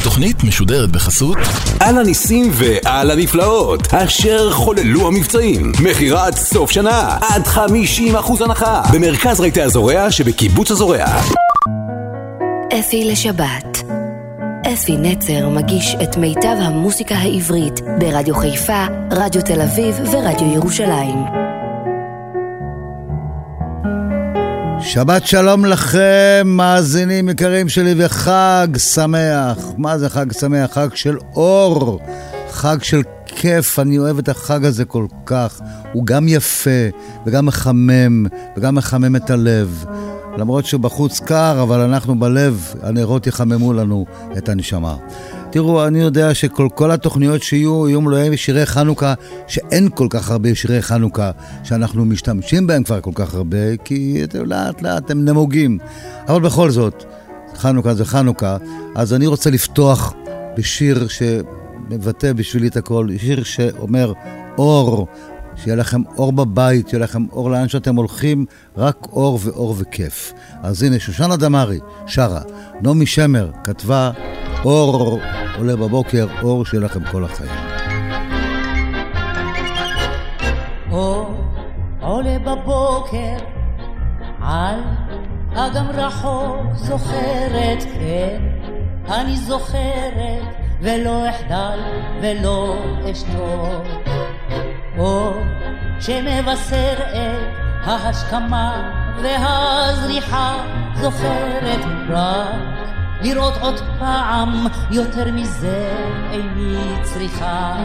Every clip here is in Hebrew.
התוכנית משודרת בחסות על הניסים ועל הנפלאות, אשר חוללו המבצעים. מכירת סוף שנה, עד 50% הנחה, במרכז רהיטי הזורע שבקיבוץ הזורע. אפי לשבת אפי נצר מגיש את מיטב המוסיקה העברית ברדיו חיפה, רדיו תל אביב ורדיו ירושלים. שבת שלום לכם, מאזינים יקרים שלי, וחג שמח. מה זה חג שמח? חג של אור, חג של כיף, אני אוהב את החג הזה כל כך. הוא גם יפה, וגם מחמם, וגם מחמם את הלב. למרות שבחוץ קר, אבל אנחנו בלב, הנרות יחממו לנו את הנשמה. תראו, אני יודע שכל כל התוכניות שיהיו יהיו מלואי שירי חנוכה, שאין כל כך הרבה שירי חנוכה שאנחנו משתמשים בהם כבר כל כך הרבה, כי לאט לאט הם נמוגים. אבל בכל זאת, חנוכה זה חנוכה, אז אני רוצה לפתוח בשיר שמבטא בשבילי את הכל, שיר שאומר אור. שיהיה לכם אור בבית, שיהיה לכם אור לאן שאתם הולכים, רק אור ואור וכיף. אז הנה, שושנה דמארי שרה, נעמי שמר כתבה אור עולה בבוקר, אור שיהיה לכם כל החיים. אור עולה בבוקר על אגם רחוק זוכרת, כן, אני זוכרת ולא אחדל ולא אשתוק. אור שמבשר את ההשכמה והזריחה זוכרת רק לראות עוד פעם, יותר מזה איני צריכה.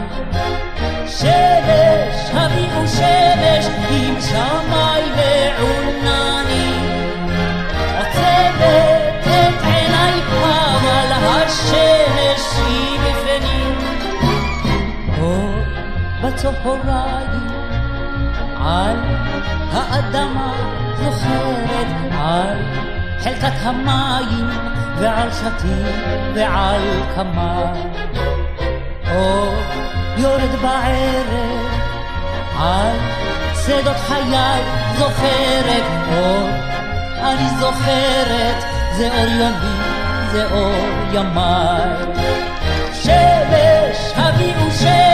שמש, הביאו שמש, עם שמי לעונני. עוצמת את עיניי, אבל השמש בצהריים, על האדמה זוכרת, על חלקת המים ועל שתים ועל כמה. אור יורד בערב על שדות חיי זוכרת אור, אני זוכרת, זה אור יומי, זה אור ימיי. שמש, הביאו שמש,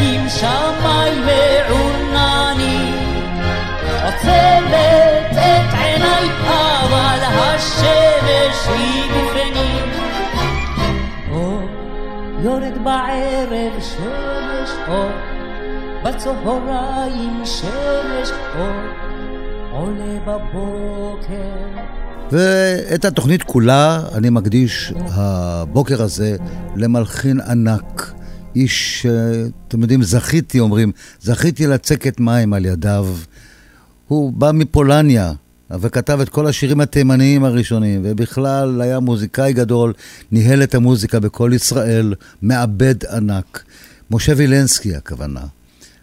עם שמי ועונני. עוצמת את עיניי, אבל השמש היא בפנים. אור יורד בערב שמש אור, בצהריים שמש אור, עולה בבוקר. ואת התוכנית כולה אני מקדיש הבוקר הזה למלחין ענק. איש, אתם יודעים, זכיתי, אומרים, זכיתי לצקת מים על ידיו. הוא בא מפולניה, וכתב את כל השירים התימניים הראשונים, ובכלל היה מוזיקאי גדול, ניהל את המוזיקה בכל ישראל, מעבד ענק. משה וילנסקי הכוונה.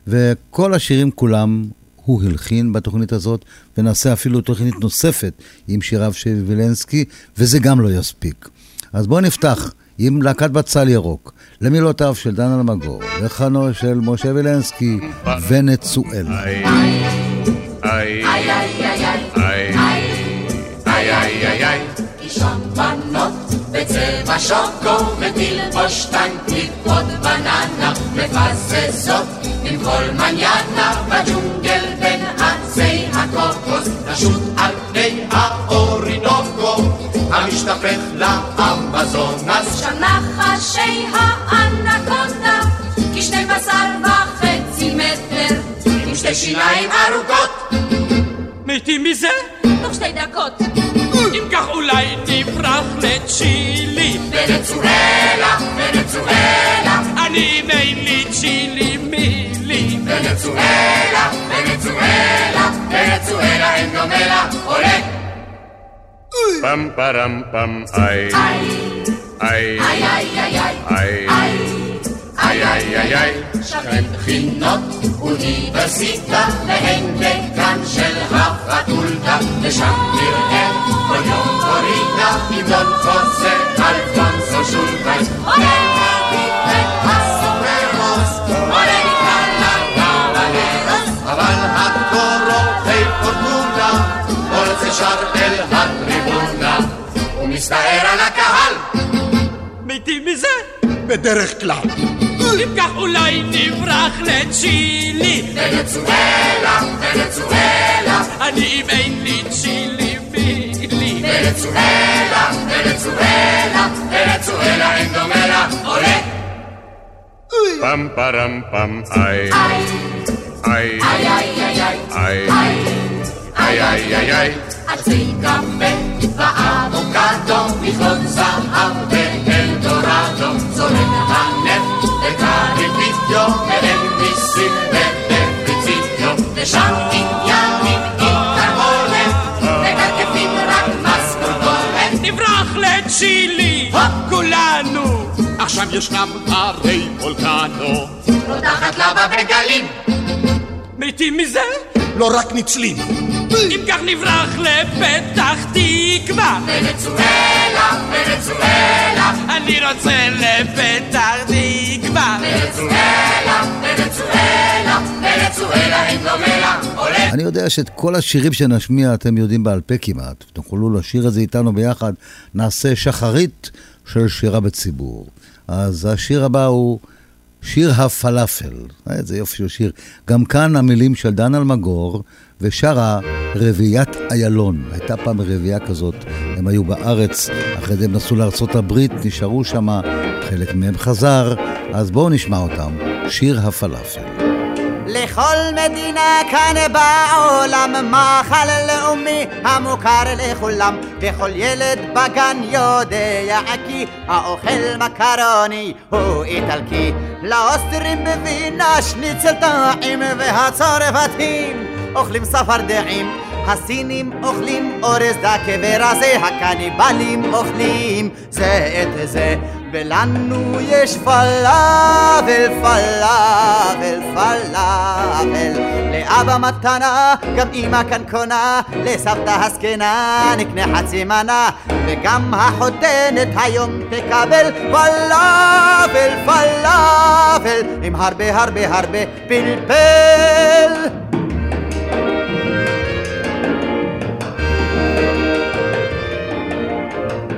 וכל השירים כולם הוא הלחין בתוכנית הזאת, ונעשה אפילו תוכנית נוספת עם שיריו של וילנסקי, וזה גם לא יספיק. אז בואו נפתח עם להקת בצל ירוק, למילותיו של דן אלמגור, לחנו של משה וילנסקי ונצואל. בצבע שוקו ותלבוש על פני האורינוקו המשתפך לאמזונס שנחשי האנקונדה כשני בשר וחצי מטר עם שתי שיניים ארוכות. מתים מזה? תוך שתי דקות. אם כך אולי נברח לצ'ילי. ונצואלה, ונצואלה אני מיילי צ'ילי מילי. ונצואלה, ונצואלה ונצואלה אין דומה לה עולה Pam param pam ay. Ay. Ay ay ay ay. Ay. איי איי איי איי, שווים בחינות, אוניברסיטה, והנדק כאן של הפקולטה, ושם נראה כל יום קורינה, עם דון חוזר, אלפונסו שולטייס, עולה! בדרך כלל. אם כך אולי נברח לצ'ילי. ונצואלה, ונצואלה. אני אם אין לי צ'ילי מילי. ונצואלה, ונצואלה, ונצואלה אין דומה לה. עולה. פם פרם פם איי. איי. איי איי איי איי. איי איי איי איי. עצי קפה ואבוקדו, מכלות זהב ואלדורדו, זורק הנפט וקריבידיו, ואין מיסים ודפיצידיו, ושם עניינים עם תרמולת, וקרקפים רק משכורתולת. נברח לצ'ילי, כולנו. עכשיו ישנם הרי וולקנו. רותחת לבה בגלים. מתים מזה? לא רק ניצלים. אם כך נברח לפתח תקווה. ונצואלה, ונצואלה. אני רוצה לפתח תקווה. ונצואלה, ונצואלה. אני יודע שאת כל השירים שנשמיע אתם יודעים בעל פה כמעט. תוכלו לשיר את זה איתנו ביחד. נעשה שחרית של שירה בציבור. אז השיר הבא הוא שיר הפלאפל. אה, איזה יופי של שיר. גם כאן המילים של דן אלמגור ושרה רביעיית איילון. הייתה פעם רביעייה כזאת, הם היו בארץ, אחרי זה הם נסעו הברית, נשארו שם, חלק מהם חזר, אז בואו נשמע אותם. שיר הפלאפל. לכל מדינה כאן בעולם מאכל לאומי המוכר לכולם. וכל ילד בגן יודע כי האוכל מקרוני הוא איטלקי. לאוסטרים בווינה שניצל טעים והצרפתים אוכלים צפרדעים הסינים אוכלים אורז דקה ורזה הקניבלים אוכלים. זה את זה ולנו יש פלאבל, פלאבל, פלאבל. לאבא מתנה, גם אמא כאן קונה לסבתא הזקנה נקנה חצי מנה. וגם החותנת היום תקבל פלאבל, פלאבל. עם הרבה הרבה הרבה פלפל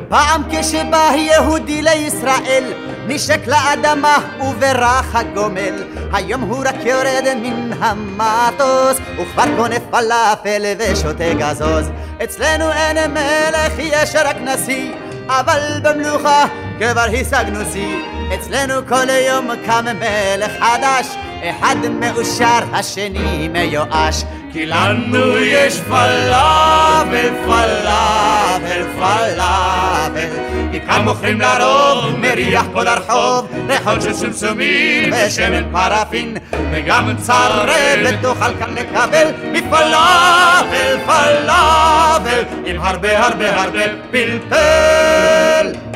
פעם כשבא יהודי לישראל נשק לאדמה וברח הגומל. היום הוא רק יורד מן המטוס וכבר קונה פלאפל ושותה גזוז. אצלנו אין מלך יש רק נשיא אבל במלוכה כבר השגנו שיא. אצלנו כל יום קם מלך חדש אחד מאושר השני מיואש כי לנו יש פלאבל, פלאבל, פלאבל. כי כאן מוכרים לרוב מריח כל הרחוב ריחות של סמסומים ושמן פרפין. וגם צרבת תוכל כאן לקבל מפלאבל, פלאבל. עם הרבה הרבה הרבה פלפל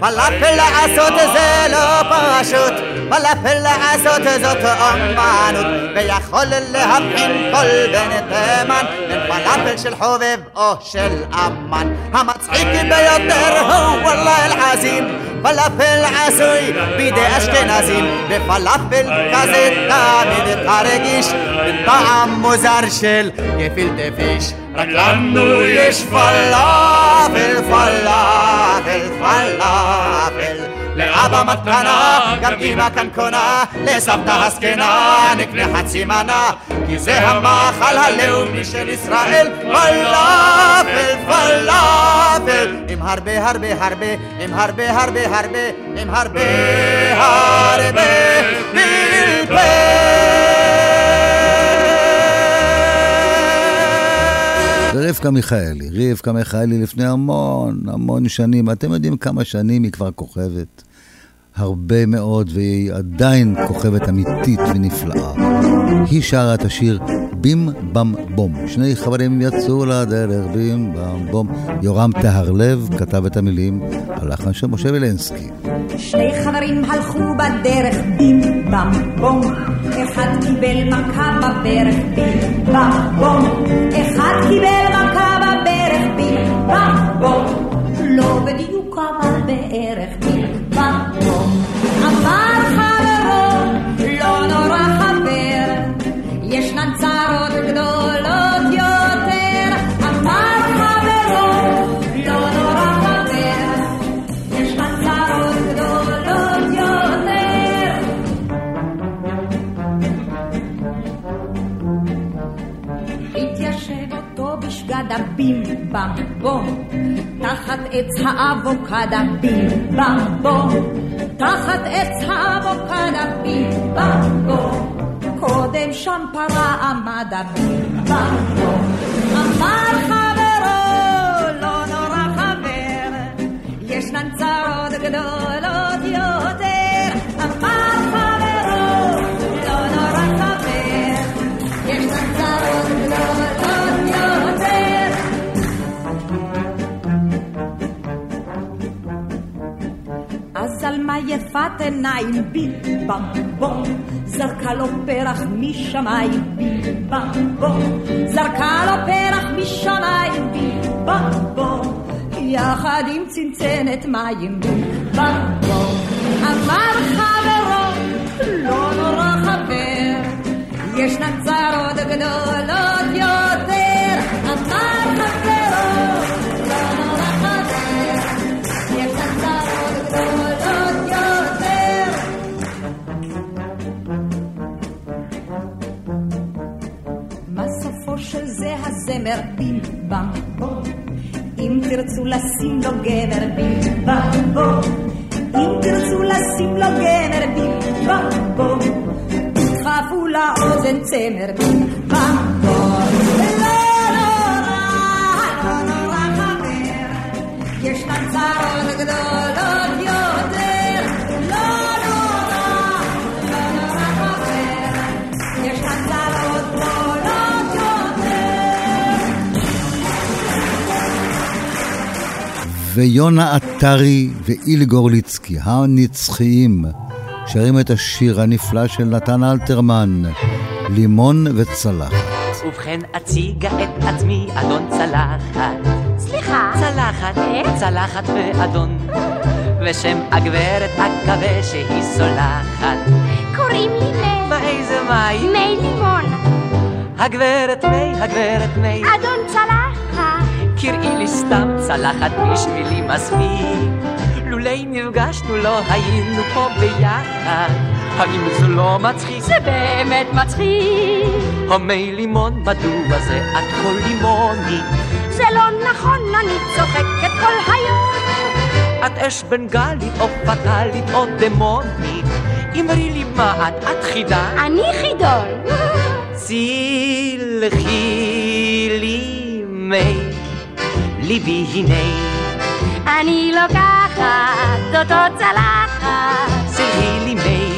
פלאפל לעשות זה לא פשוט, פלאפל לעשות זאת אומנות, ויכול להבחין כל בן תימן בין פלאפל של חובב או של אמן. המצחיק ביותר הוא וואלה אל-עזים, פלאפל עשוי בידי אשכנזים, בפלאפל כזה תמיד תרגיש בטעם מוזר של גפילטע פיש. רק לנו יש פלאפל, פלאפל, פלאפל. לאבא מתנה, גם אמא כאן קונה, לסבתא הזקנה נקנה חצי מנה, כי זה המאכל הלאומי של ישראל, פלאפל, פלאפל, עם הרבה הרבה הרבה, עם הרבה הרבה הרבה, עם הרבה הרבה פלפל. רבקה מיכאלי, רבקה מיכאלי לפני המון המון שנים, אתם יודעים כמה שנים היא כבר כוכבת? הרבה מאוד, והיא עדיין כוכבת אמיתית ונפלאה. היא שרה את השיר בים בם בום. שני חברים יצאו לדרך בים בם בום. יורם טהרלב כתב את המילים, הלחן של משה וילנסקי. שני חברים הלכו בדרך בים בם בום אחד קיבל מכה בברך בים בם בום אחד קיבל מכה בברך בים בם בום לא בדיוק אבל בערך בים בם בום אמר בים במ בום תחת עץ האבוקדה בים במ בום תחת עץ האבוקדה בים במ בום קודם שם פרה עמדה בים במ בום אמר חברו לא נורא חבר ישנן צרות גדולות יפת עיניים בי בם בום זרקה לו פרח משמיים בי בם בום זרקה לו פרח משמיים בי בם בום יחד עם צנצנת מים בי בם בום אמר חברו לא נורא חבר ישנן צרות גדולות יותר לשים לו בם בום אם תרצו לשים לו בם בום תדחפו לאוזן צמר בים ויונה עטרי ואילי גורליצקי, הנצחיים, שרים את השיר הנפלא של נתן אלתרמן, לימון וצלחת. ובכן אציגה את עצמי אדון צלחת. סליחה. צלחת, צלחת ואדון. ושם הגברת אקווה שהיא סולחת. קוראים לי מי. מה איזה מים? מי לימון. הגברת מי, הגברת מי. אדון. קראי לי סתם צלחת בשבילי מספיק. לולי נפגשנו לא היינו פה ביחד. האם זה לא מצחיק? זה באמת מצחיק. המי לימון, מדוע זה את כל לימונית? זה לא נכון, אני צוחקת כל היום. את אש בנגלית או פטאלית או דמונית. אמרי לי מה את, את חידה? אני חידון. סלחי לי מי ליבי הנה. אני לוקחת אותו צלחת. סלחי לי מי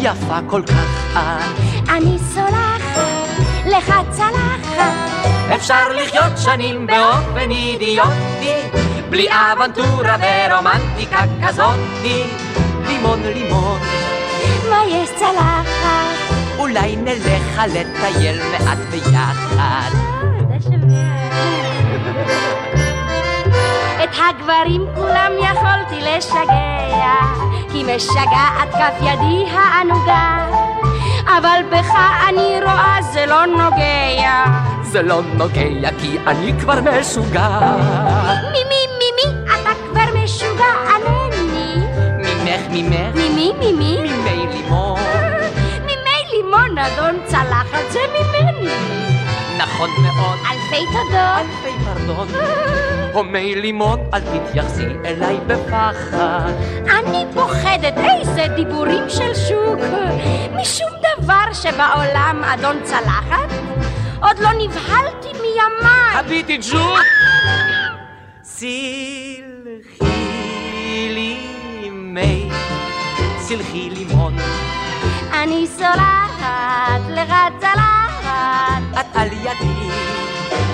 יפה כל כך את. אני סולחת לך צלחת. אפשר לחיות שנים באופן אידיוטי, בלי אבנטורה ורומנטיקה כזאתי. לימון לימון, מה יש צלחת? אולי נלך לטייל מעט ביחד. את הגברים כולם יכולתי לשגע, כי משגעת כף ידי הענוגה. אבל בך אני רואה זה לא נוגע. זה לא נוגע כי אני כבר משוגע. ממי ממי אתה כבר משוגע ענני. ממך ממך ממי ממי? ממי לימון. ממי לימון אדון צלחת זה ממני. נכון מאוד. אלפי תודות. אלפי פרדון. הומי לימון, אל תתייחסי אליי בפחד. אני פוחדת, איזה דיבורים של שוק. משום דבר שבעולם, אדון צלחת, עוד לא נבהלתי מימיי. הביטי ג'וק! סלחי לי מי, סלחי לימון. אני סולחת לך צלחת. את על ידי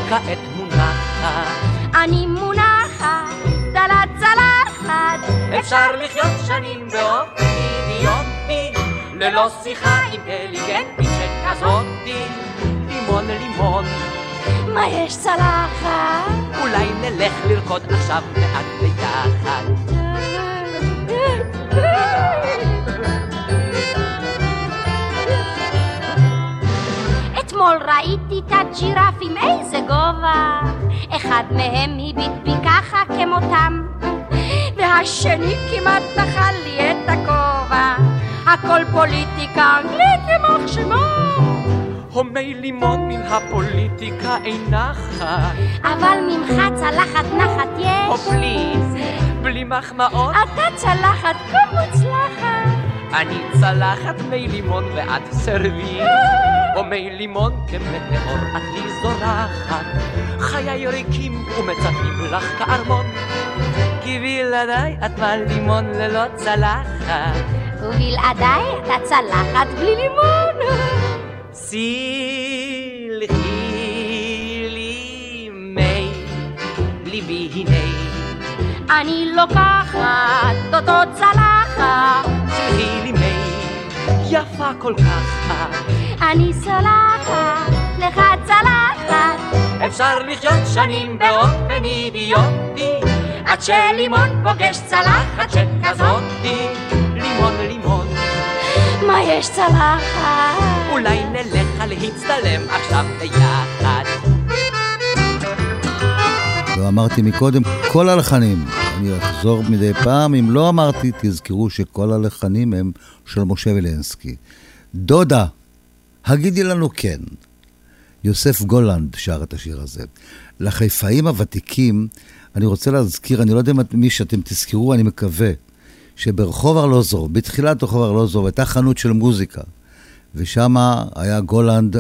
כעת מונחת. אני מונחת על הצלחת. אפשר לחיות שנים באופן אידיוטי, ללא שיחה אינטליגנטית שכזאתי. לימון לימון, מה יש צלחת? אולי נלך לרקוד עכשיו מעט ביחד. אתמול ראיתי את הג'ירפים, איזה גובה. אחד מהם הביט בי ככה כמותם, והשני כמעט נחל לי את הכובע. הכל פוליטיקה אנגלית יימח שמו. הומי לימון מן הפוליטיקה אין נחת. אבל ממך צלחת נחת יש. או פליז, בלי מחמאות. אתה צלחת כה מוצלחת. אני צלחת מי לימון ואת סרבי. או מי לימון כמטאור את לי זורחת. חיי ריקים ומצפים לך כארמון. כי בלעדיי את לימון ללא צלחת. ובלעדיי אתה צלחת בלי לימון. סלחי לי מי ליבי הנה. אני לוקחת אותו צלחת. סלחי לי מי יפה כל כך. אני סולחת לך צלחת. אפשר לחיות שנים באופן אידיוטי עד שלימון פוגש צלחת שכזאתי לימון לימון מה יש צלחת? אולי נלך להצטלם עכשיו ביחד לא אמרתי מקודם, כל הלחנים. אני אחזור מדי פעם, אם לא אמרתי, תזכרו שכל הלחנים הם של משה וילנסקי. דודה, הגידי לנו כן. יוסף גולנד שר את השיר הזה. לחיפאים הוותיקים, אני רוצה להזכיר, אני לא יודע מי שאתם תזכרו, אני מקווה, שברחוב ארלוזור, בתחילת רחוב ארלוזור, הייתה חנות של מוזיקה, ושם היה גולנד,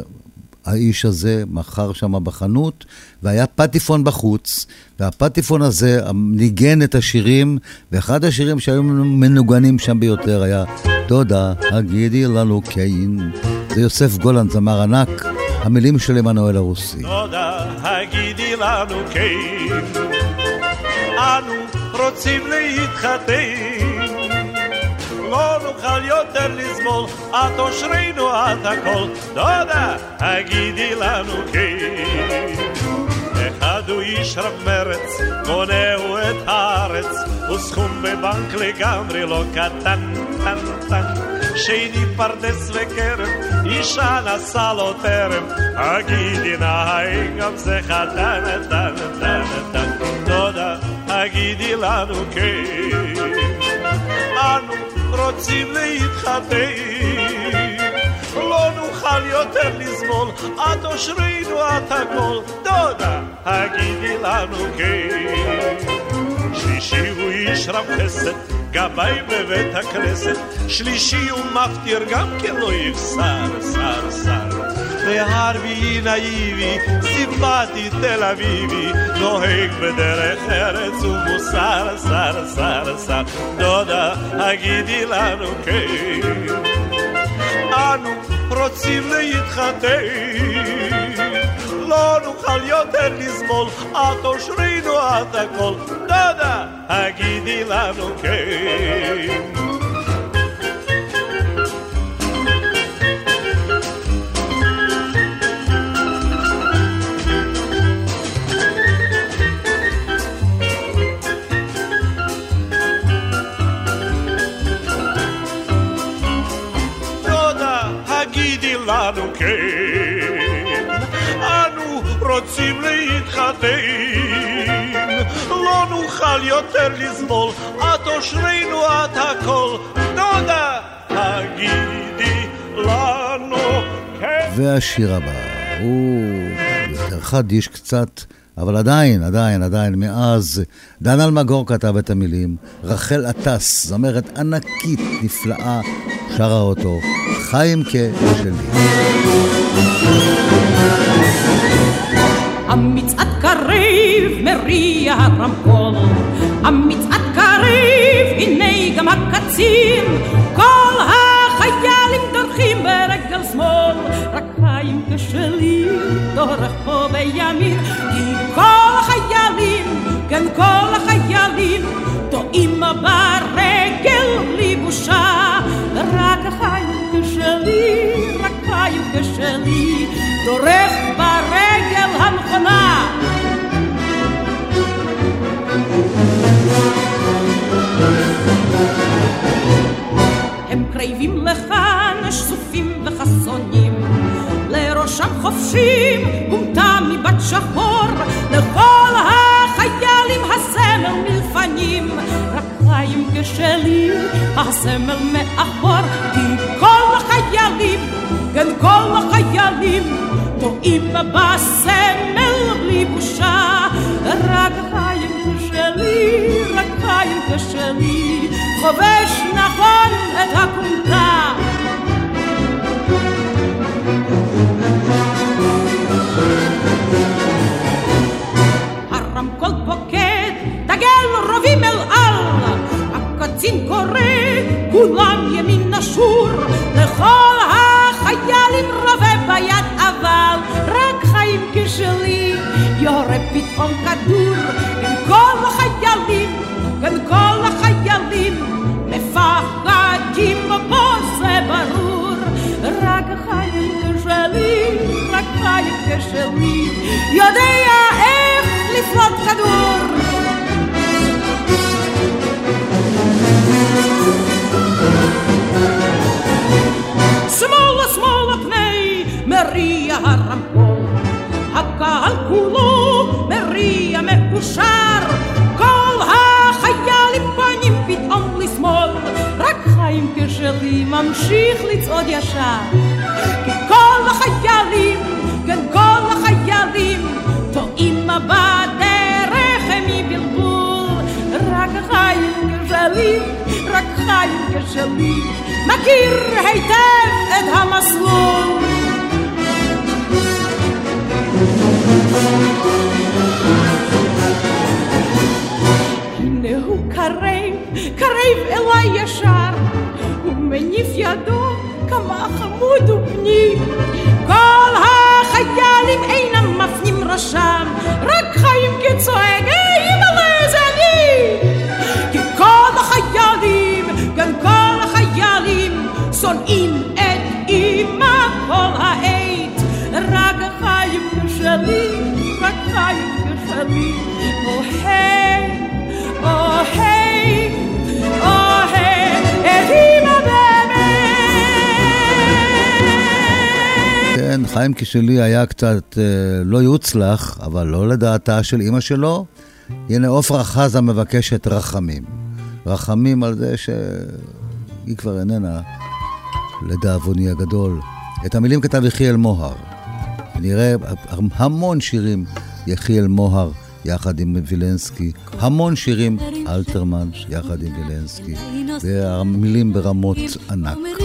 האיש הזה, מכר שם בחנות, והיה פטיפון בחוץ, והפטיפון הזה ניגן את השירים, ואחד השירים שהיו מנוגנים שם ביותר היה דודה, הגידי לנו קיין. זה יוסף גולנד, זמר ענק, המילים של עמנואל הרוסי. דודה, הגידי לנו כן, אנו רוצים להתחתן. לא נוכל יותר לסבול, את אושרינו את הכל. דודה, הגידי לנו כן. אחד הוא איש רב מרץ, קונהו את הארץ, וסכום בבנק לגמרי לא קטן, טן, טן. שני פרדס וכרם, אישה נשא לו טרם, הגידי נא האם גם זה חתן, טן, טן, טן. דודה, הגידי לנו כן. אנו רוצים להתחתן, לא נוכל יותר לסבול, את אושרינו את הכל, דודה, הגידי לנו כן. שלישי הוא איש רב חסד, גבאי בבית הכנסת, שלישי הוא מפטיר גם כן לא יחסר, שר, שר. והרביעי נאיבי, סימפטי תל אביבי, נוהג בדרך ארץ ומוסר, שר, שר, שר. דודה, הגידי לנו כן. אנו רוצים להתחתן, לא נוכל יותר לסבול, את אושרינו את הכל. דודה, הגידי לנו כן. לנו כן, אנו רוצים להתחתן, לא נוכל יותר לסבול, את אושרינו את הכל, דודה, הגידי לנו כן. והשיר הבא הוא יותר חדיש קצת, אבל עדיין, עדיין, עדיין, מאז דן אלמגור כתב את המילים, רחל עטס, זמרת ענקית, נפלאה, שרה אותו, חיים כשלי. המצעד קריב מריע הרמקול, המצעד קריב, הנה גם הקצין, כל החיילים דורכים ברגל שמאל, רק חיים כשלי דורך פה בימין, כי כל החיילים, כן כל החיילים, טועים ברגל בלי בושה, רק החיים כשלי, רק חיים כשלי, דורך ברגל הנכונה. לראשם חופשים גומתה מבת שחור, לכל החיילים הסמל מלפנים, רק חיים כשלי, הסמל מאחור, כי כל החיילים, כן כל החיילים, טועים בסמל בלי בושה, רק חיים שלי, רק חיים שלי, חובש נכון את הכומתה. לכל החיילים רובה ביד אבל, רק חיים כשלי, יורה פתאום כדור, בין כל החיילים, בין כל החיילים, מפחדים בו זה ברור, רק חיים כשלי, רק חיים כשלי, יודע איך לפלוט כדור. מאושר, כל החיילים פנים פתאום לשמאל, רק חיים כשלי ממשיך לצעוד ישר, כי כל החיילים, כן כל החיילים, טועים בדרך מבלבול, רק חיים כשלי, רק חיים כשלי, מכיר היטב את המסלול. הנה קרב, אליי ישר, הוא מניף ידו כמה חמוד הוא בני. כל החיילים אינם מפנים ראשם, רק חיים כצועק, היי אימא'לה זה אני! כי כל החיילים, גם כל החיילים, שונאים את אימא כל העת, רק החיים כשלי, רק חיים כשלי, אוהב, אוהב, חיים כשלי היה קצת אה, לא יוצלח, אבל לא לדעתה של אימא שלו. הנה עופרה חזה מבקשת רחמים. רחמים על זה שהיא כבר איננה, לדאבוני הגדול. את המילים כתב יחיאל מוהר. נראה המון שירים יחיאל מוהר יחד עם וילנסקי, המון שירים אלתרמן יחד עם וילנסקי, והמילים ברמות ענק.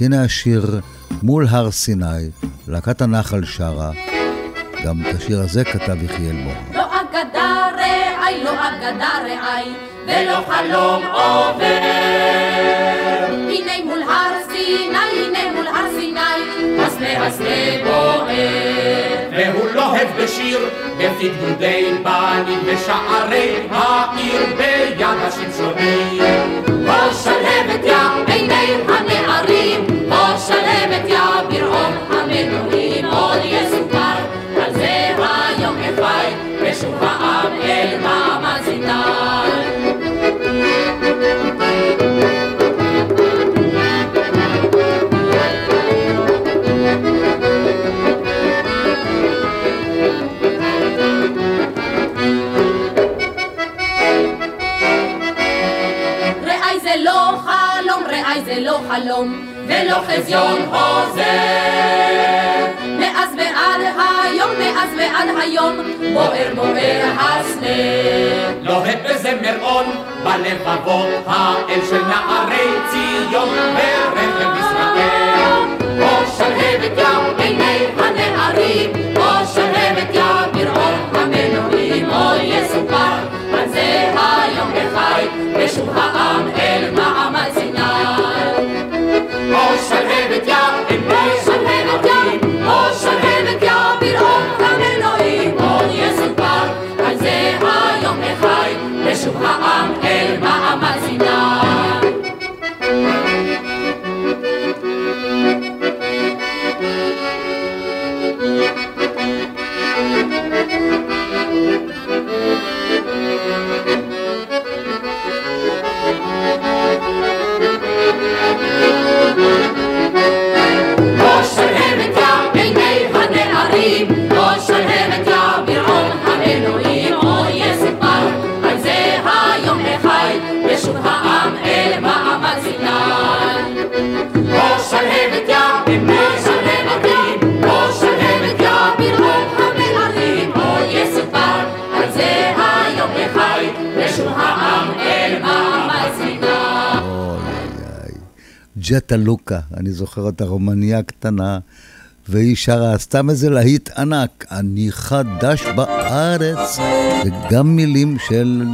הנה השיר מול הר סיני, להקת הנחל שרה. גם את השיר הזה כתב יחיאל מור. לא אגדה רעי, לא אגדה רעי, ולא חלום עובר. הנה מול הר סיני, הנה מול הר סיני, הסנה הסנה בוער. והוא לוהב בשיר, בפי גדודי בנים בשערי העיר ביד השמשונים. בוא שלהבת יא עיני הנערים, בוא שלהבת יא ברעום המנועים, עוד יסופר על זה היום אפי, ושוב העם אל מעמד סיני. חלום, ולא חזיון חוזר. מאז ועד היום, מאז ועד היום, בוער בוער הסנה. לוהט בזמר-און בלבבות האל של נערי ציון ורכב ישראל. בוא שלהבת יא עיני הנערים, בוא שלהבת יא ברעום המנועים, עוד יסופר על זה היום בחי, ושוב העם אל מעמד סיני. בוא שלהבת יא ג'טה לוקה, אני זוכר אותה רומניה קטנה, והיא שרה סתם איזה להיט ענק, אני חדש בארץ, וגם מילים של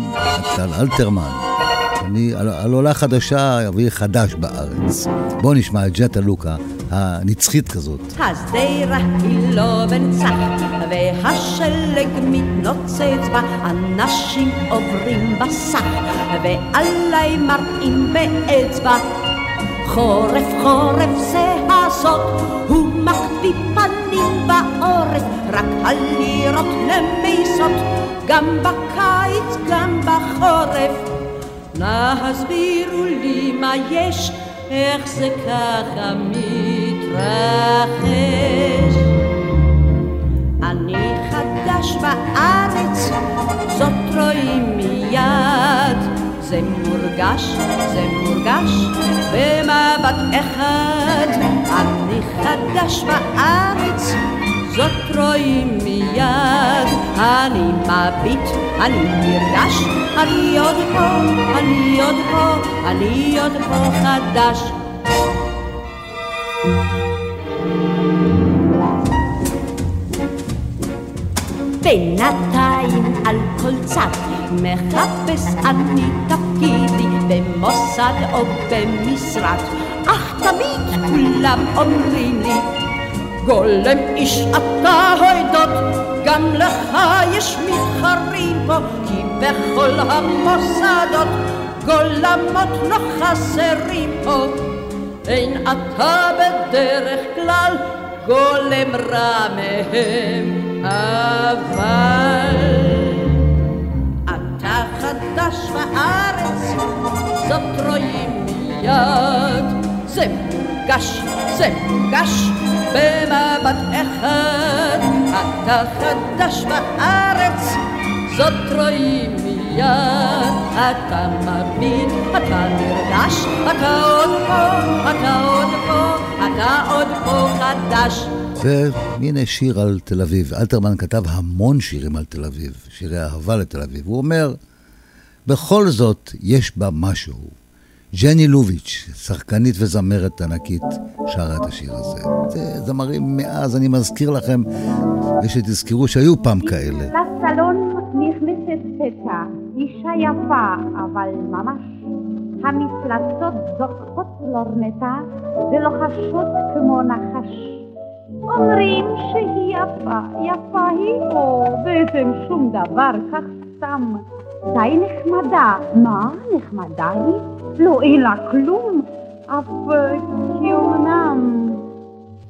טל אלתרמן. אני על, על עולה חדשה, והיא חדש בארץ. בואו נשמע את ג'טה לוקה, הנצחית כזאת. השדרה היא לא בנצח, והשלג מתנוצץ בה, אנשים עוברים בסך, ועליי מראים באצבע. חורף חורף זה הסוד, הוא מחביא פנים בעורף, רק הלירות למיסות, גם בקיץ, גם בחורף. נא הסבירו לי מה יש, איך זה ככה מתרחש. אני חדש בארץ, זאת רואים מיד. מורגש, זה מורגש במבט אחד. אני חדש בארץ, זאת רואים מיד. אני מביט, אני נרגש, אני עוד פה, אני עוד פה, אני עוד פה חדש. בינתיים על כל צד מחפש אני תפקידי במוסד או במשרד, אך תמיד כולם אומרים לי, גולם איש אתה הוידות, גם לך יש מתחרים פה, כי בכל המוסדות גולמות לא חסרים פה. אין אתה בדרך כלל גולם רע מהם, אבל אתה חדש בארץ, זאת רואים מיד. זה מורגש, זה מורגש במבט אחד. אתה חדש בארץ, זאת רואים מיד. אתה מבין, אתה נרגש, אתה עוד פה, אתה עוד פה, אתה עוד פה חדש. והנה שיר על תל אביב. אלתרמן כתב המון שירים על תל אביב, שירי אהבה לתל אביב. הוא אומר, בכל זאת יש בה משהו. ג'ני לוביץ', שחקנית וזמרת ענקית, שרה את השיר הזה. זה זמרים מאז, אני מזכיר לכם, ושתזכרו שהיו פעם כאלה. לסלון נכנסת פתע, אישה יפה, אבל ממש. המפלצות זוכות לורנטה ולוחשות כמו נחש. אומרים שהיא יפה, יפה היא, או בעצם שום דבר, כך סתם. די נחמדה. מה, נחמדה היא? לא, אין לה כלום. אף כאומנם.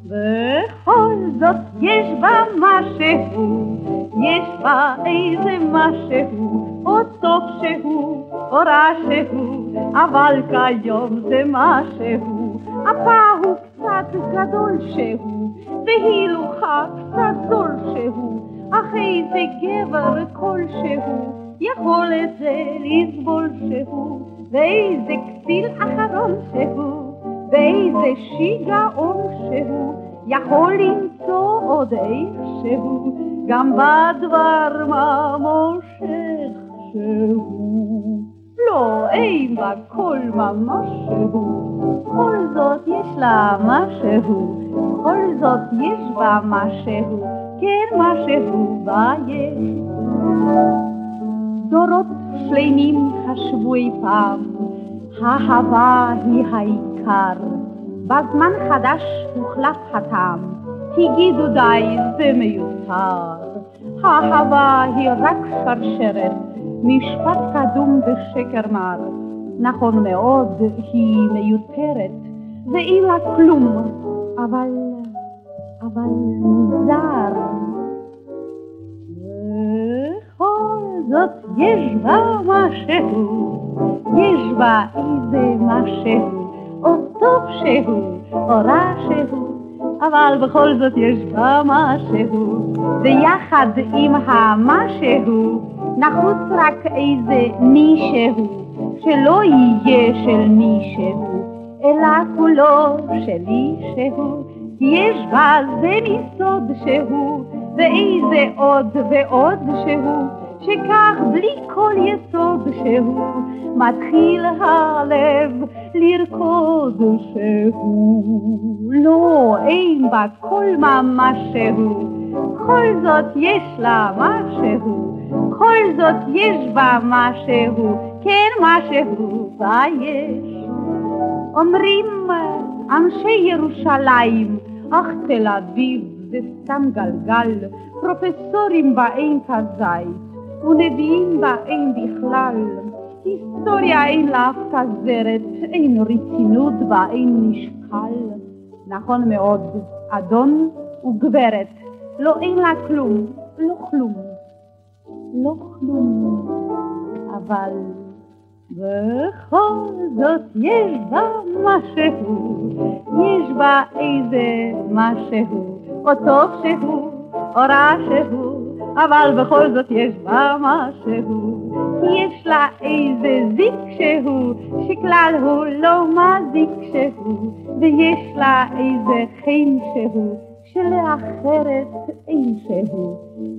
בכל זאת יש בה משהו, יש בה איזה משהו, או טוב שהוא, או רע שהוא, אבל כיום זה משהו. אפה הוא קצת גדול שהוא, והילוכה קצת זול שהוא, אך איזה גבר כלשהו, יכול את זה לסבול שהוא, ואיזה כסיל אחרון שהוא, ואיזה שיגעון שהוא, יכול למצוא עוד איכשהו, גם בדבר מה מושך שהוא. לא, אין בה כל ממש שהוא, כל זאת יש לה משהו, כל זאת יש בה משהו, כן משהו בה יש. דורות שלמים חשבו אי פעם, האהבה היא העיקר. בזמן חדש הוחלף הטעם, הגידו די, זה מיותר. האהבה היא רק שרשרת, משפט קדום ושקר מר. נכון מאוד, היא מיותרת, ואין לה כלום, אבל, אבל מוזר. בכל זאת יש בה משהו, יש בה איזה משהו, או טוב שהוא, או רע שהוא, אבל בכל זאת יש בה משהו, ויחד עם המשהו נחוץ רק איזה מישהו, שלא יהיה של מישהו, אלא כולו שלי שהוא, יש בה זה מסוד שהוא, ואיזה עוד ועוד שהוא, שכך בלי כל יסוד שהוא, מתחיל הלב לרקוד שהוא. לא, אין בה כל ממש שהוא, בכל זאת יש לה משהו, בכל זאת יש בה משהו, כן משהו בה יש. אומרים אנשי ירושלים, אך תל אביב זה סתם גלגל, פרופסורים באין כזית, ונביאים באין בכלל. היסטוריה אין לה אף כזרת, אין רצינות בה, אין משקל. נכון מאוד, אדון וגברת, לא אין לה כלום, לא כלום, לא כלום, אבל בכל זאת יש בה משהו, יש בה איזה משהו, או טוב שהוא, או רע שהוא, אבל בכל זאת יש בה משהו. יש לה איזה זיק שהוא, שכלל הוא לא מזיק שהוא, ויש לה איזה חן שהוא, שלאחרת אין שהוא.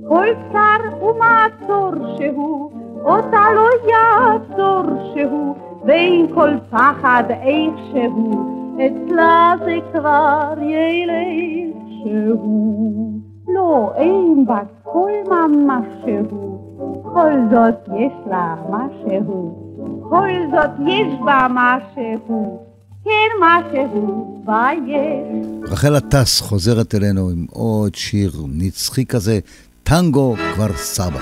כל צר ומעצור שהוא, אותה לא יעצור שהוא, ואין כל פחד איכשהו, אצלה זה כבר ילך שהוא. לא, אין בה כל ממש שהוא, כל זאת יש לה משהו, כל זאת יש בה משהו, כן. רחל עטס חוזרת אלינו עם עוד שיר נצחי כזה, טנגו כפר סבא.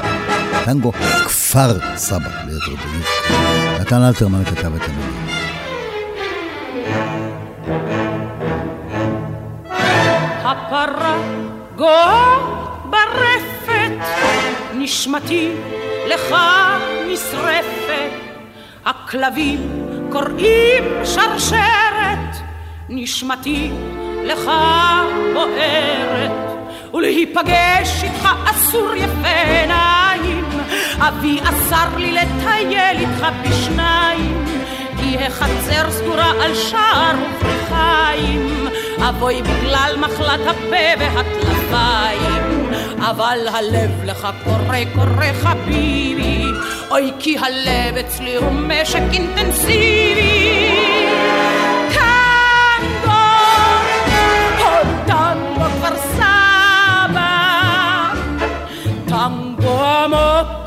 טנגו כפר סבא, ליתר דיוק. נתן אלתרמן כתב את המילים. הפרה גואה ברפת, נשמתי לך נשרפת, הכלבים קוראים שרשרת, נשמתי לך בוערת, ולהיפגש איתך אסור יפה עיניים, אבי אסר לי לטייל איתך בשניים, כי החצר סגורה על שער ופריחיים, אבוי בגלל מחלת הפה והטלפיים, אבל הלב לך קורא קורא חביבי, אוי כי הלב אצלי הוא משק אינטנסיבי. טנגו, או טנגו כפר סבא, טנגו עמוק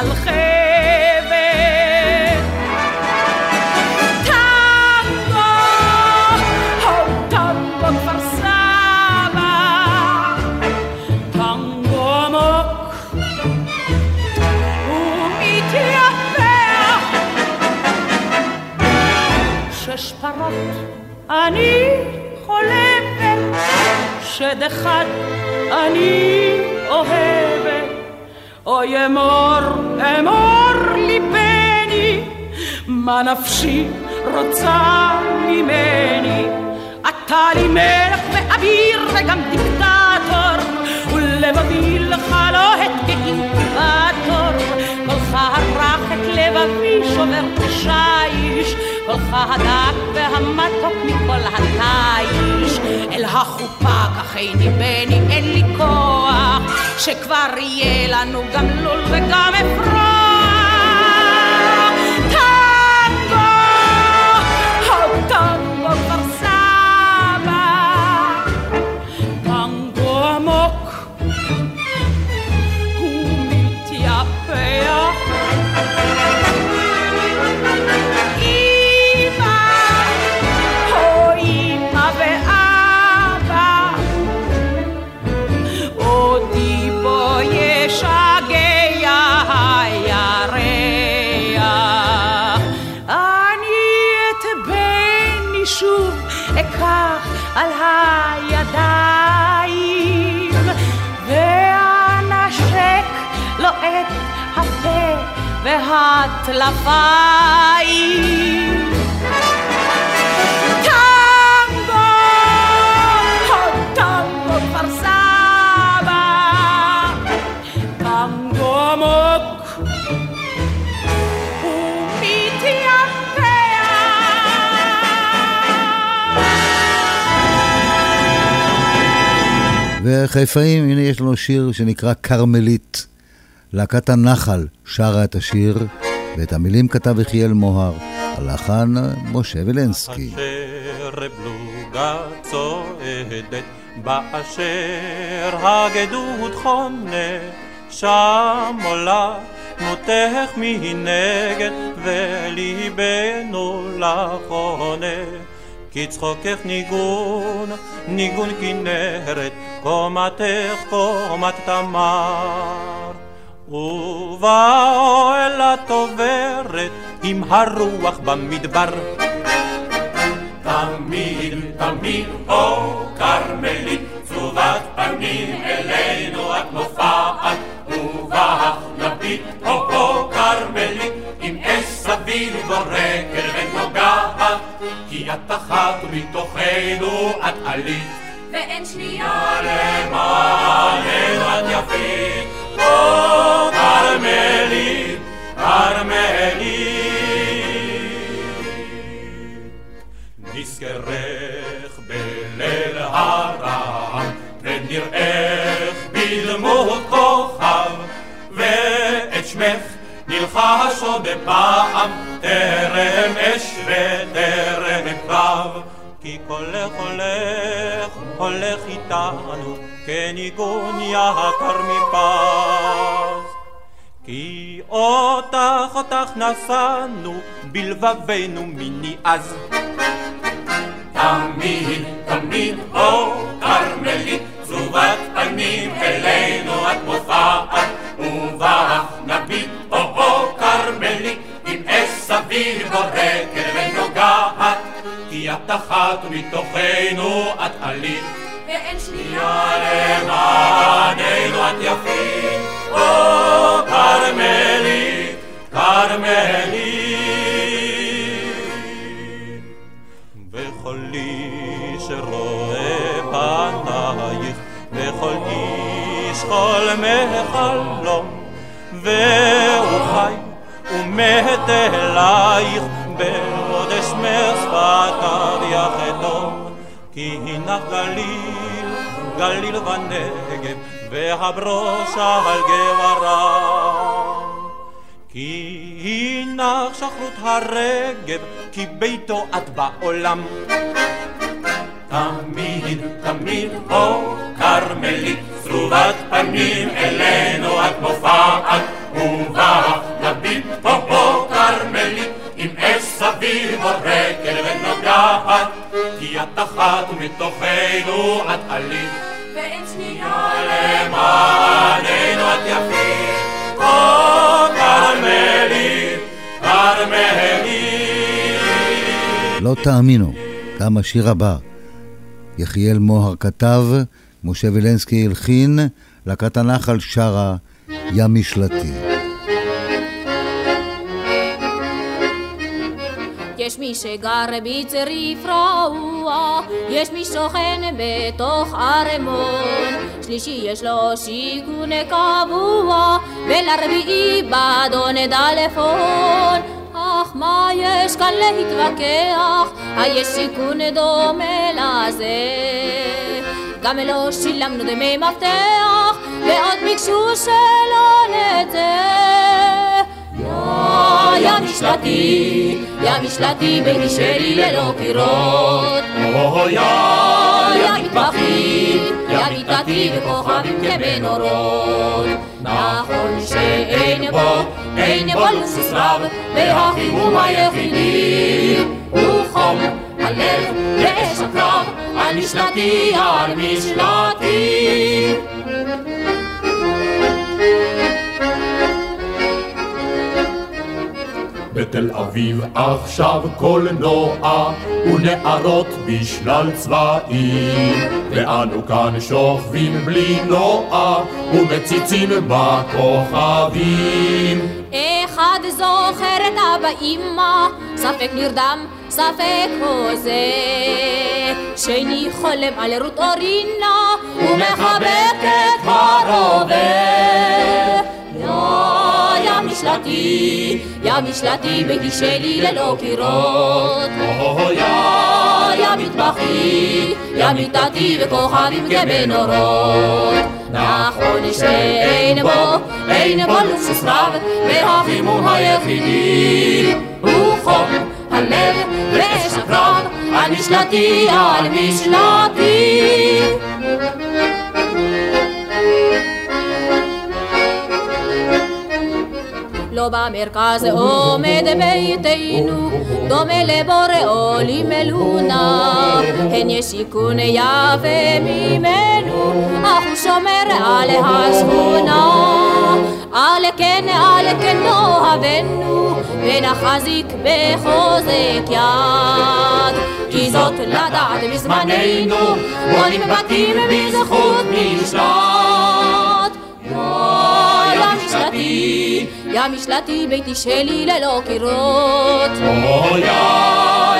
על חבל. טנגו, הו טנגו כפר סבא, טנגו עמוק ומתייפח. שש פרות אני חולבת, שד אחד אני אוהבת. אוי אמור, אמור ליבני, מה נפשי רוצה ממני. אתה לי מלך ואביר וגם דיקטטור, ולבבי לך לוהט כאינקובטור. קולך הרך את לבבי שובר תשיש, קולך הדק והמתוק מכל התיש. אל החופה קחני בני, אין לי כוח, שכבר יהיה לנו גם לול וגם אפרוח. עמוק. וחיפאים, הנה יש לנו שיר שנקרא כרמלית. להקת הנחל שרה את השיר, ואת המילים כתב יחיאל מוהר, הלחן משה וילנסקי. באשר הגדוד חונה, שם עולה דמותך מנגד, וליבנו לך עונה. כי צחוקך ניגון, ניגון כנרת, קומתך קומת תמר. ובאוהל את עוברת עם הרוח במדבר. תמיד, תמיד, או כרמלית, צרובת פנים אלינו את מופעת, ובך נביט, או או כרמלית, עם אש סביב בורקת ונוגעת, כי את אחת מתוכנו את עלית. ואין שנייה למעננו את יפית. נזכרך בליל הרעם, ונראך בדמות כוכב, ואת שמך נלחש עוד פעם, טרם אש וטרם קרב. כי קולך הולך, הולך איתנו, כניגון יקר מפז. אותך, נשאנו, בלבבנו מיני אז. תמיד, תמיד, או כרמלית, צרובת פנים אלינו את מופעת, ובך נביט, או או כרמלית, עם אש סביב בורקת ונוגעת, כי את אחת מתוכנו את עלית, ואין שנייה. למעננו את יפית, או כרמלית, כרמלית. וכל איש רואה פנייך, וכל איש חולמי חלום, והוא חי ומת אלייך, בעוד אשמר שפתיו יחתום, כי הינך גליל, גליל ונגב, והברוש על גבריו. כי הינך שחרות הרגב, כי ביתו את בעולם. תמיד, תמיד, או כרמלית, צרובת פנים אלינו את מופעת, ובך נביט, או או כרמלית, עם אש סביב הורגל ונוגעת, כי את אחת ומתוכנו את עלית. ואין שנייה למעננו את יפית, או כרמלית, כרמלית. לא תאמינו, גם השיר הבא. יחיאל מוהר כתב, משה וילנסקי הלחין, להקת הנחל שרה ים משלתי. יש מי שגר בצריף רעוע, יש מי שוכן בתוך ערמון, שלישי יש לו שיכון קבוע, ולרביעי באדון דלפון. אך מה יש כאן להתווכח? היש שיכון דומה לזה. גם לא שילמנו דמי מפתח, ועוד ביקשו שלא נצא. יא משלתי, יא משלתי ביתי שלי ללא קירות. יא, יא מטבחי, יא מיטתי וכוכבים כמנורות. נכון שאין בו, אין בו לוקסוס רב, והחימום היחידי הוא חום הלב ואש הקרב, על משלתי, על משלתי. בתל אביב עכשיו קולנוע ונערות בשלל צבעים ואנו כאן שוכבים בלי נוע ומציצים בכוכבים אחד זוכר את אבא אמא, ספק נרדם, ספק הוזה. שני חולם על רות אורינה, ומחבק משלתי, יא משלתי, ביתי שלי ללא קירות. יא, יא מטבחי, יא מיטתי וכוכבים כמנורות. נכון שאין בו, אין בו לוקסוס רב, והחימום היחידי הוא חום הלב ואש הקרב, על משלתי, על משלתי. לא במרכז עומד ביתנו, דומה לבורא עולים אלונה. הן יש שיכון יפה ממנו, אך הוא שומר על השכונה. על כן, על כן נאהבנו, ונחזיק בחוזק יד. כי זאת לדעת בזמננו, בונים בתים בזכות משלט. יא משלתי, יא משלתי, ביתי שלי ללא קירות. או יא,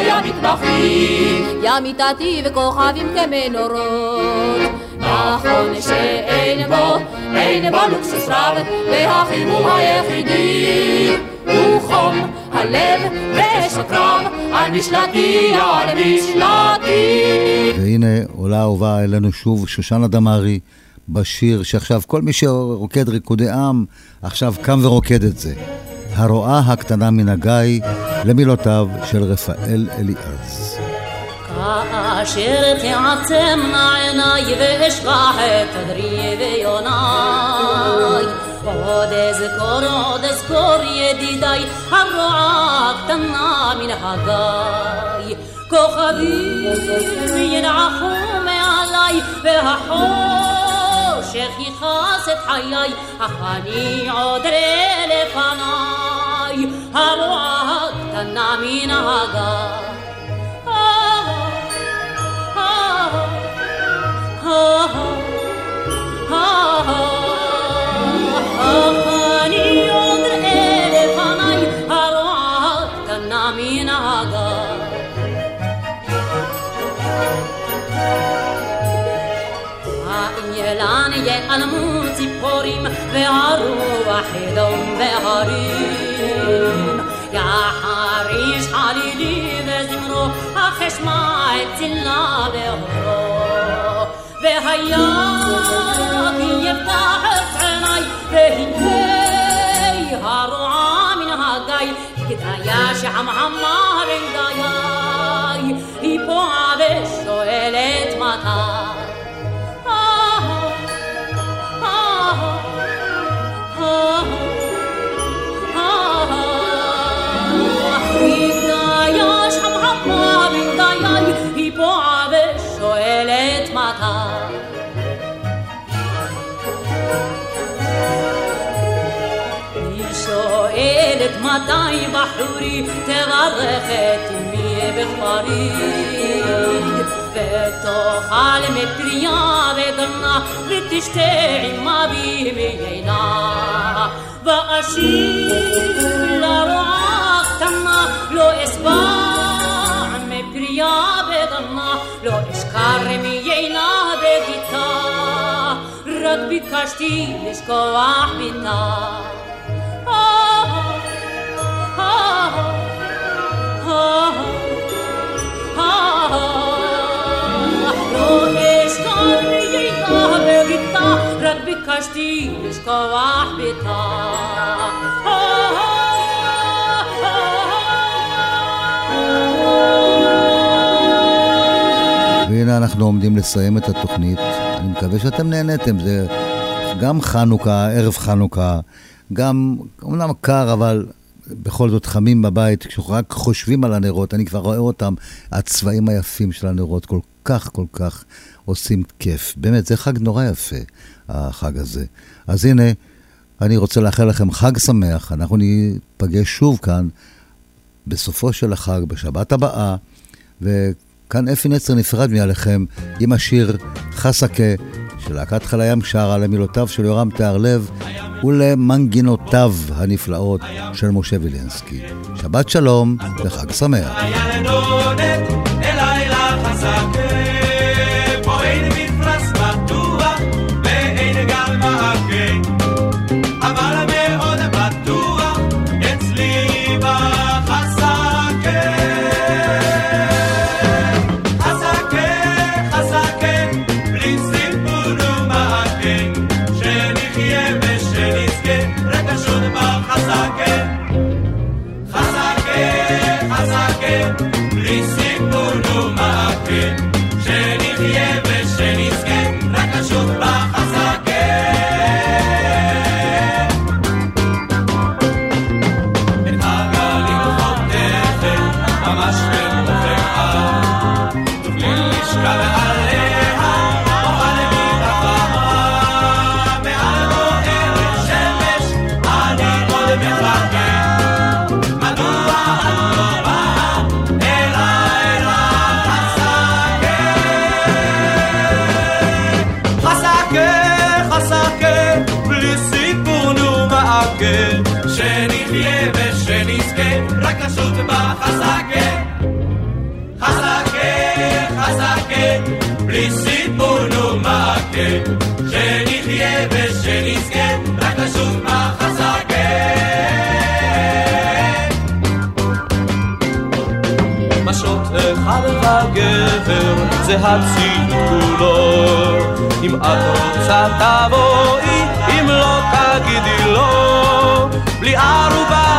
יא מטבחי, יא מיטתי וכוכבים כמנורות. נכון שאין בו, אין בו לוקסוס רב, והחימום היחידי הוא חום הלב ואש הקרב, על משלתי, על משלתי. והנה עולה אהובה אלינו שוב שושנה דמארי בשיר שעכשיו כל מי שרוקד ריקודי עם עכשיו קם ורוקד את זה. הרועה הקטנה מן הגיא למילותיו של רפאל אליעז. כאשר תעצמנה עיניי ואשכח את עדרי ויוניי עוד אזכור, עוד אזכור ידידיי הרועה הקטנה מן הגיא כוכבים ינעכו מעליי אשר יכעס את חיי, אך אני עוד אראה לפניי, המועה הקטנה מן הגב. Oh, oh, oh. הגיא ייעלמו ציפורים והרוח ידום בהרים. יחריש חלילי וזמרו, אך אשמע את צלה באורו. והיה כי יפתח את עיניי, והנה הרועה מן הגיא, כדאיה שחמחמה בין גיי, היא פועה ושואלת מתי. שואלת מתי. היא שואלת מתי בחורי תברך את אמי בכפרי ותאכל מפריה וגנה ותשתה עמה בימינה ואשיב לרועה קטנה לא אשבע מפריה וגנה לא אשכר מיינה בגיתה רק ביקשתי לשכוח ביתה רק ביקשתי לשכוח ביתה והנה אנחנו עומדים לסיים את התוכנית. אני מקווה שאתם נהניתם, זה גם חנוכה, ערב חנוכה, גם, אומנם קר, אבל בכל זאת חמים בבית, כשאנחנו רק חושבים על הנרות, אני כבר רואה אותם, הצבעים היפים של הנרות, כל כך כל כך עושים כיף. באמת, זה חג נורא יפה, החג הזה. אז הנה, אני רוצה לאחל לכם חג שמח, אנחנו ניפגש שוב כאן בסופו של החג, בשבת הבאה, וכאן אפי נצר נפרד מעליכם עם השיר חסקה של להקת חיל הים שרה למילותיו של יורם תיארלב ולמנגינותיו הנפלאות של משה וילינסקי. שבת שלום וחג שמח. אחד הגבר, זה הציוד כולו. אם את רוצה תבואי, אם לא תגידי לא. בלי ערובה